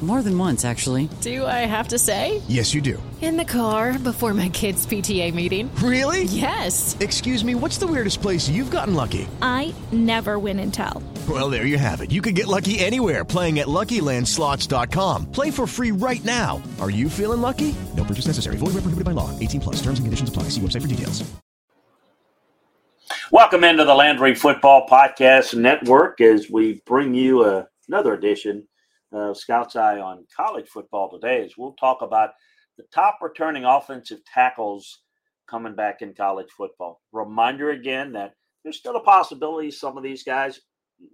More than once, actually. Do I have to say? Yes, you do. In the car before my kids' PTA meeting. Really? Yes. Excuse me, what's the weirdest place you've gotten lucky? I never win and tell. Well, there you have it. You can get lucky anywhere playing at LuckyLandSlots.com. Play for free right now. Are you feeling lucky? No purchase necessary. Void where prohibited by law. 18 plus. Terms and conditions apply. See website for details. Welcome into the Landry Football Podcast Network as we bring you a, another edition of Scout's Eye on college football today. is we'll talk about the top returning offensive tackles coming back in college football. Reminder again that there's still a possibility some of these guys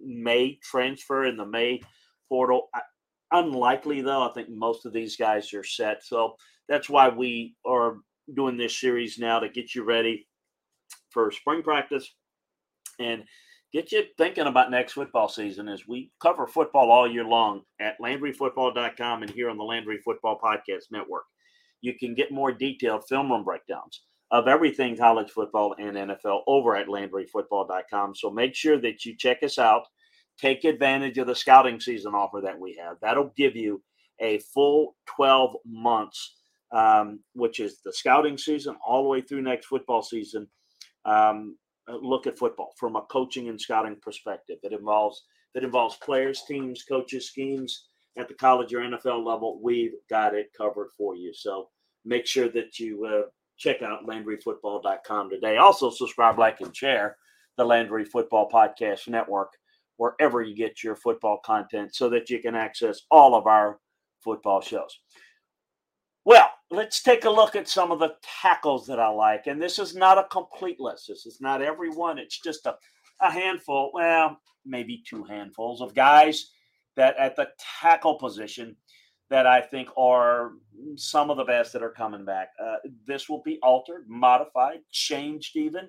may transfer in the May portal. Unlikely though. I think most of these guys are set. So that's why we are doing this series now to get you ready for spring practice and get you thinking about next football season as we cover football all year long at LandryFootball.com and here on the Landry Football Podcast Network. You can get more detailed film room breakdowns of everything college football and NFL over at LandryFootball.com. So make sure that you check us out. Take advantage of the scouting season offer that we have. That'll give you a full 12 months, um, which is the scouting season all the way through next football season um, look at football from a coaching and scouting perspective. It involves that involves players, teams, coaches, schemes at the college or NFL level. We've got it covered for you. So make sure that you uh, check out LandryFootball.com today. Also subscribe, like, and share the Landry Football Podcast Network wherever you get your football content so that you can access all of our football shows. Well, let's take a look at some of the tackles that I like. And this is not a complete list. This is not every one. It's just a, a handful, well, maybe two handfuls of guys that at the tackle position that I think are some of the best that are coming back. Uh, this will be altered, modified, changed even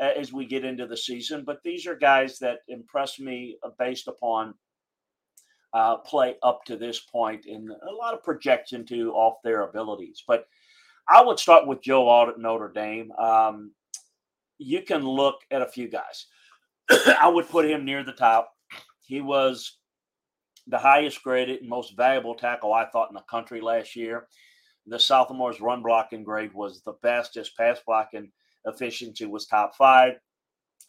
uh, as we get into the season. But these are guys that impress me uh, based upon uh, play up to this point and a lot of projection to off their abilities. But I would start with Joe Alt at Notre Dame. Um, you can look at a few guys. I would put him near the top. He was the highest graded and most valuable tackle I thought in the country last year. The sophomore's run blocking grade was the best. His pass blocking efficiency was top five.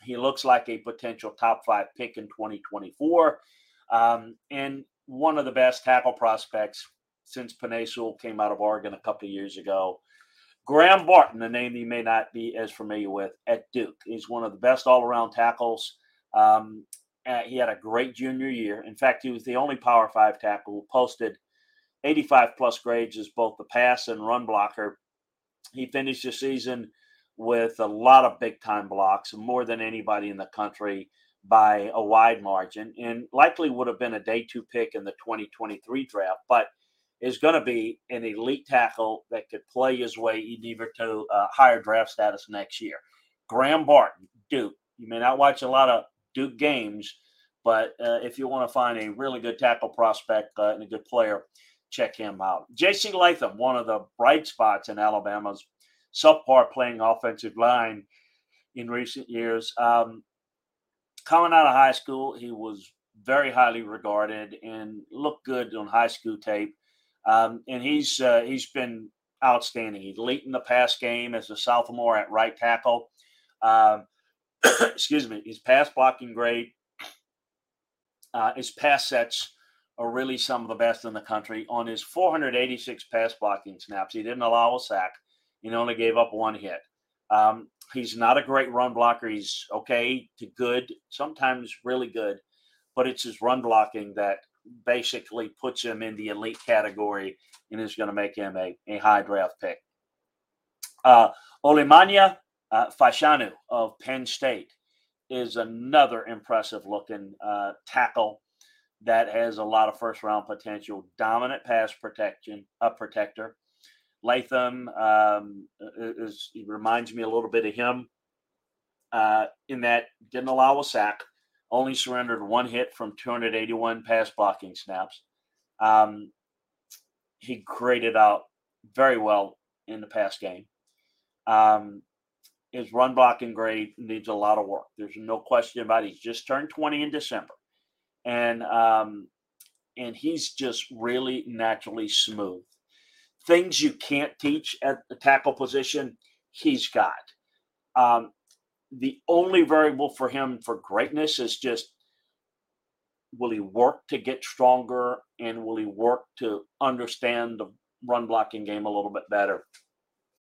He looks like a potential top five pick in 2024 um, and one of the best tackle prospects since Sewell came out of Oregon a couple of years ago. Graham Barton, a name you may not be as familiar with at Duke. He's one of the best all around tackles. Um, he had a great junior year. In fact, he was the only Power Five tackle who posted 85 plus grades as both the pass and run blocker. He finished the season with a lot of big time blocks, more than anybody in the country by a wide margin and likely would have been a day two pick in the 2023 draft, but is going to be an elite tackle that could play his way even to uh, higher draft status next year. Graham Barton, Duke. You may not watch a lot of Duke games, but uh, if you want to find a really good tackle prospect uh, and a good player, check him out. J.C. Latham, one of the bright spots in Alabama's subpar playing offensive line in recent years. Um, coming out of high school, he was very highly regarded and looked good on high school tape. Um, and he's uh, he's been outstanding. He's late in the pass game as a sophomore at right tackle. Um, excuse me. His pass blocking grade. Uh, his pass sets are really some of the best in the country. On his 486 pass blocking snaps, he didn't allow a sack. He only gave up one hit. Um, he's not a great run blocker. He's okay to good, sometimes really good, but it's his run blocking that basically puts him in the elite category and is going to make him a, a high draft pick. Uh, Olumuyiwa uh, Fashanu of Penn State is another impressive looking uh, tackle that has a lot of first round potential. Dominant pass protection, a protector. Latham um, is reminds me a little bit of him uh, in that didn't allow a sack, only surrendered one hit from 281 pass blocking snaps. Um, he graded out very well in the pass game. Um, his run blocking grade needs a lot of work. There's no question about it. He's just turned 20 in December. And um, and he's just really naturally smooth. Things you can't teach at the tackle position, he's got. Um, the only variable for him for greatness is just will he work to get stronger and will he work to understand the run blocking game a little bit better?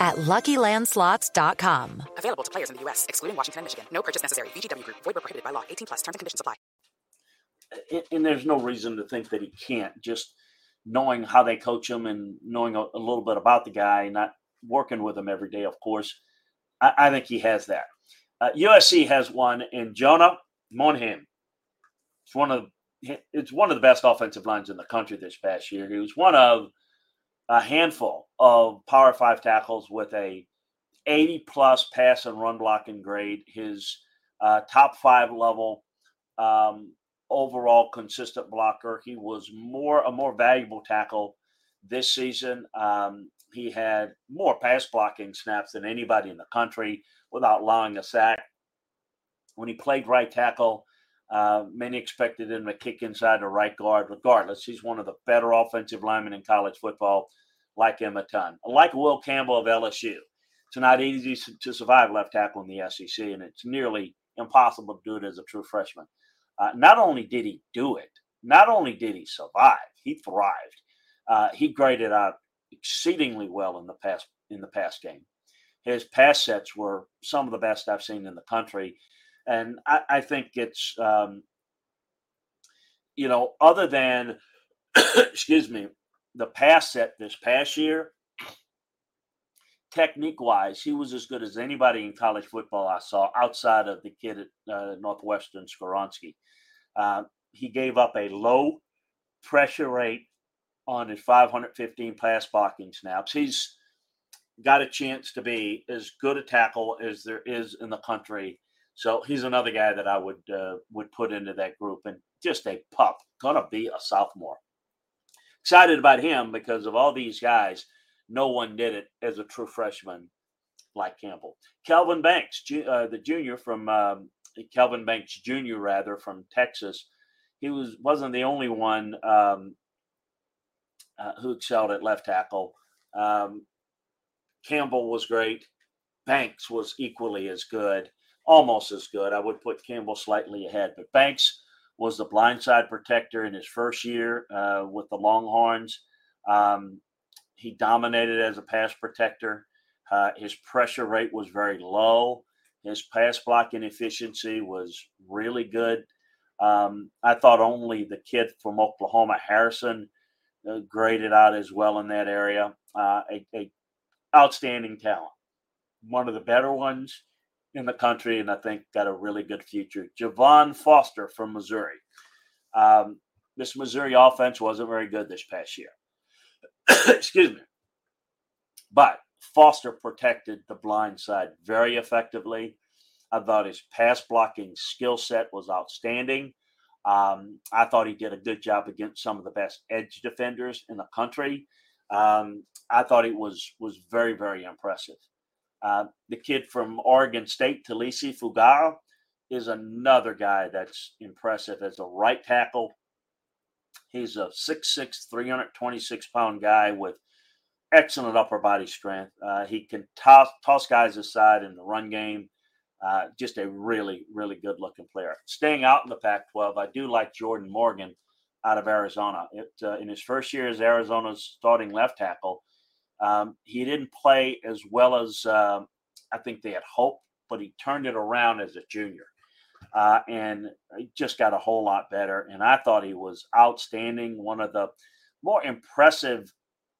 at LuckyLandSlots.com. Available to players in the U.S., excluding Washington and Michigan. No purchase necessary. VGW Group. Void were prohibited by law. 18 plus. Terms and conditions apply. And, and there's no reason to think that he can't. Just knowing how they coach him and knowing a, a little bit about the guy, not working with him every day, of course, I, I think he has that. Uh, USC has one in Jonah Monheim. It's one of it's one of the best offensive lines in the country this past year. He was one of a handful of Power Five tackles with a 80 plus pass and run blocking grade. His uh, top five level um, overall consistent blocker. He was more a more valuable tackle this season. Um, he had more pass blocking snaps than anybody in the country without allowing a sack. When he played right tackle, uh, many expected him to kick inside the right guard. Regardless, he's one of the better offensive linemen in college football. Like him a ton. Like Will Campbell of LSU. It's not easy to survive left tackle in the SEC, and it's nearly impossible to do it as a true freshman. Uh, not only did he do it, not only did he survive, he thrived. Uh, he graded out exceedingly well in the past in the past game. His pass sets were some of the best I've seen in the country, and I, I think it's um, you know other than excuse me the pass set this past year. Technique wise, he was as good as anybody in college football I saw outside of the kid at uh, Northwestern, Skoronski. Uh, he gave up a low pressure rate on his 515 pass blocking snaps. He's got a chance to be as good a tackle as there is in the country. So he's another guy that I would uh, would put into that group, and just a pup, gonna be a sophomore. Excited about him because of all these guys. No one did it as a true freshman like Campbell. Kelvin Banks, uh, the junior from um, Kelvin Banks Jr. rather from Texas. He was wasn't the only one um, uh, who excelled at left tackle. Um, Campbell was great. Banks was equally as good, almost as good. I would put Campbell slightly ahead, but Banks was the blindside protector in his first year uh, with the Longhorns. Um, he dominated as a pass protector. Uh, his pressure rate was very low. His pass blocking efficiency was really good. Um, I thought only the kid from Oklahoma, Harrison, uh, graded out as well in that area. Uh, a, a, outstanding talent, one of the better ones in the country, and I think got a really good future. Javon Foster from Missouri. Um, this Missouri offense wasn't very good this past year. Excuse me, but Foster protected the blind side very effectively. I thought his pass blocking skill set was outstanding. Um, I thought he did a good job against some of the best edge defenders in the country. Um, I thought it was was very very impressive. Uh, the kid from Oregon State, Taliese Fuaga, is another guy that's impressive as a right tackle. He's a 6'6", 326 pound guy with excellent upper body strength. Uh, he can toss, toss guys aside in the run game. Uh, just a really, really good looking player. Staying out in the Pac 12, I do like Jordan Morgan out of Arizona. It, uh, in his first year as Arizona's starting left tackle, um, he didn't play as well as uh, I think they had hoped, but he turned it around as a junior. Uh, and he just got a whole lot better. And I thought he was outstanding. One of the more impressive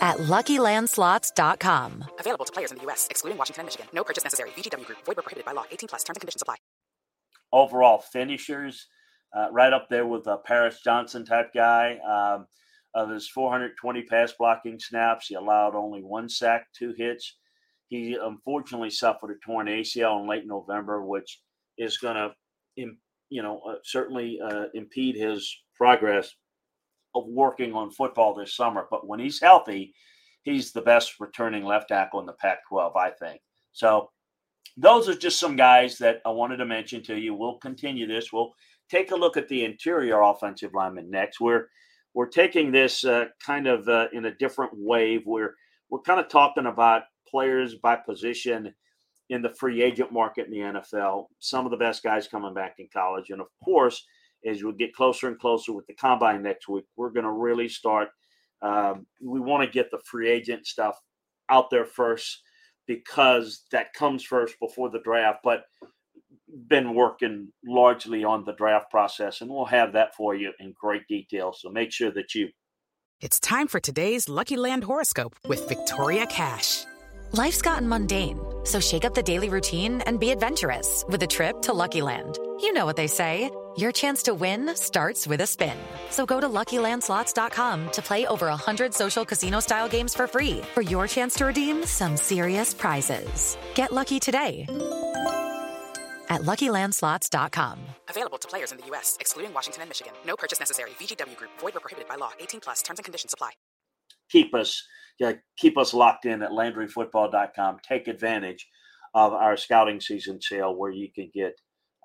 at LuckyLandSlots.com. Available to players in the U.S., excluding Washington and Michigan. No purchase necessary. VGW Group. Void were prohibited by law. 18 plus. Terms and conditions apply. overall finishers, uh, right up there with a Paris Johnson type guy. Um, of his 420 pass blocking snaps, he allowed only one sack, two hits. He unfortunately suffered a torn ACL in late November, which is going to, you know, uh, certainly uh, impede his progress of working on football this summer. But when he's healthy, he's the best returning left tackle in the Pac 12, I think. So those are just some guys that I wanted to mention to you. We'll continue this. We'll take a look at the interior offensive lineman next. We're we're taking this uh, kind of uh, in a different wave. We're we're kind of talking about players by position in the free agent market in the NFL. Some of the best guys coming back in college, and of course, as we get closer and closer with the combine next week, we're going to really start. Um, we want to get the free agent stuff out there first because that comes first before the draft. But been working largely on the draft process, and we'll have that for you in great detail. So make sure that you. It's time for today's Lucky Land horoscope with Victoria Cash. Life's gotten mundane, so shake up the daily routine and be adventurous with a trip to Lucky Land. You know what they say. Your chance to win starts with a spin. So go to LuckyLandSlots.com to play over 100 social casino-style games for free for your chance to redeem some serious prizes. Get lucky today at LuckyLandSlots.com. Available to players in the U.S., excluding Washington and Michigan. No purchase necessary. VGW Group. Void were prohibited by law. 18 plus. Terms and conditions apply. Keep us, yeah, keep us locked in at LandryFootball.com. Take advantage of our scouting season sale where you can get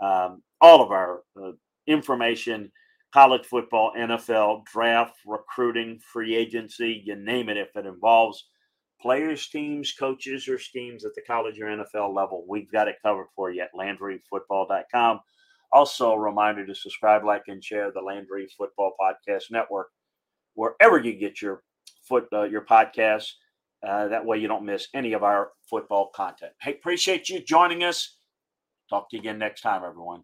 um, all of our uh, information college football, NFL, draft, recruiting, free agency, you name it. If it involves players, teams, coaches, or schemes at the college or NFL level, we've got it covered for you at LandryFootball.com. Also, a reminder to subscribe, like, and share the Landry Football Podcast Network wherever you get your foot uh, your podcasts. Uh, that way, you don't miss any of our football content. Hey, appreciate you joining us. Talk to you again next time, everyone.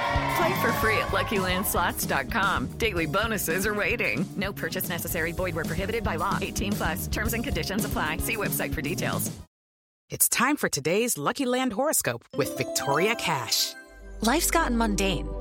Play for free at LuckyLandSlots.com. Daily bonuses are waiting. No purchase necessary. Void where prohibited by law. 18 plus. Terms and conditions apply. See website for details. It's time for today's Lucky Land horoscope with Victoria Cash. Life's gotten mundane,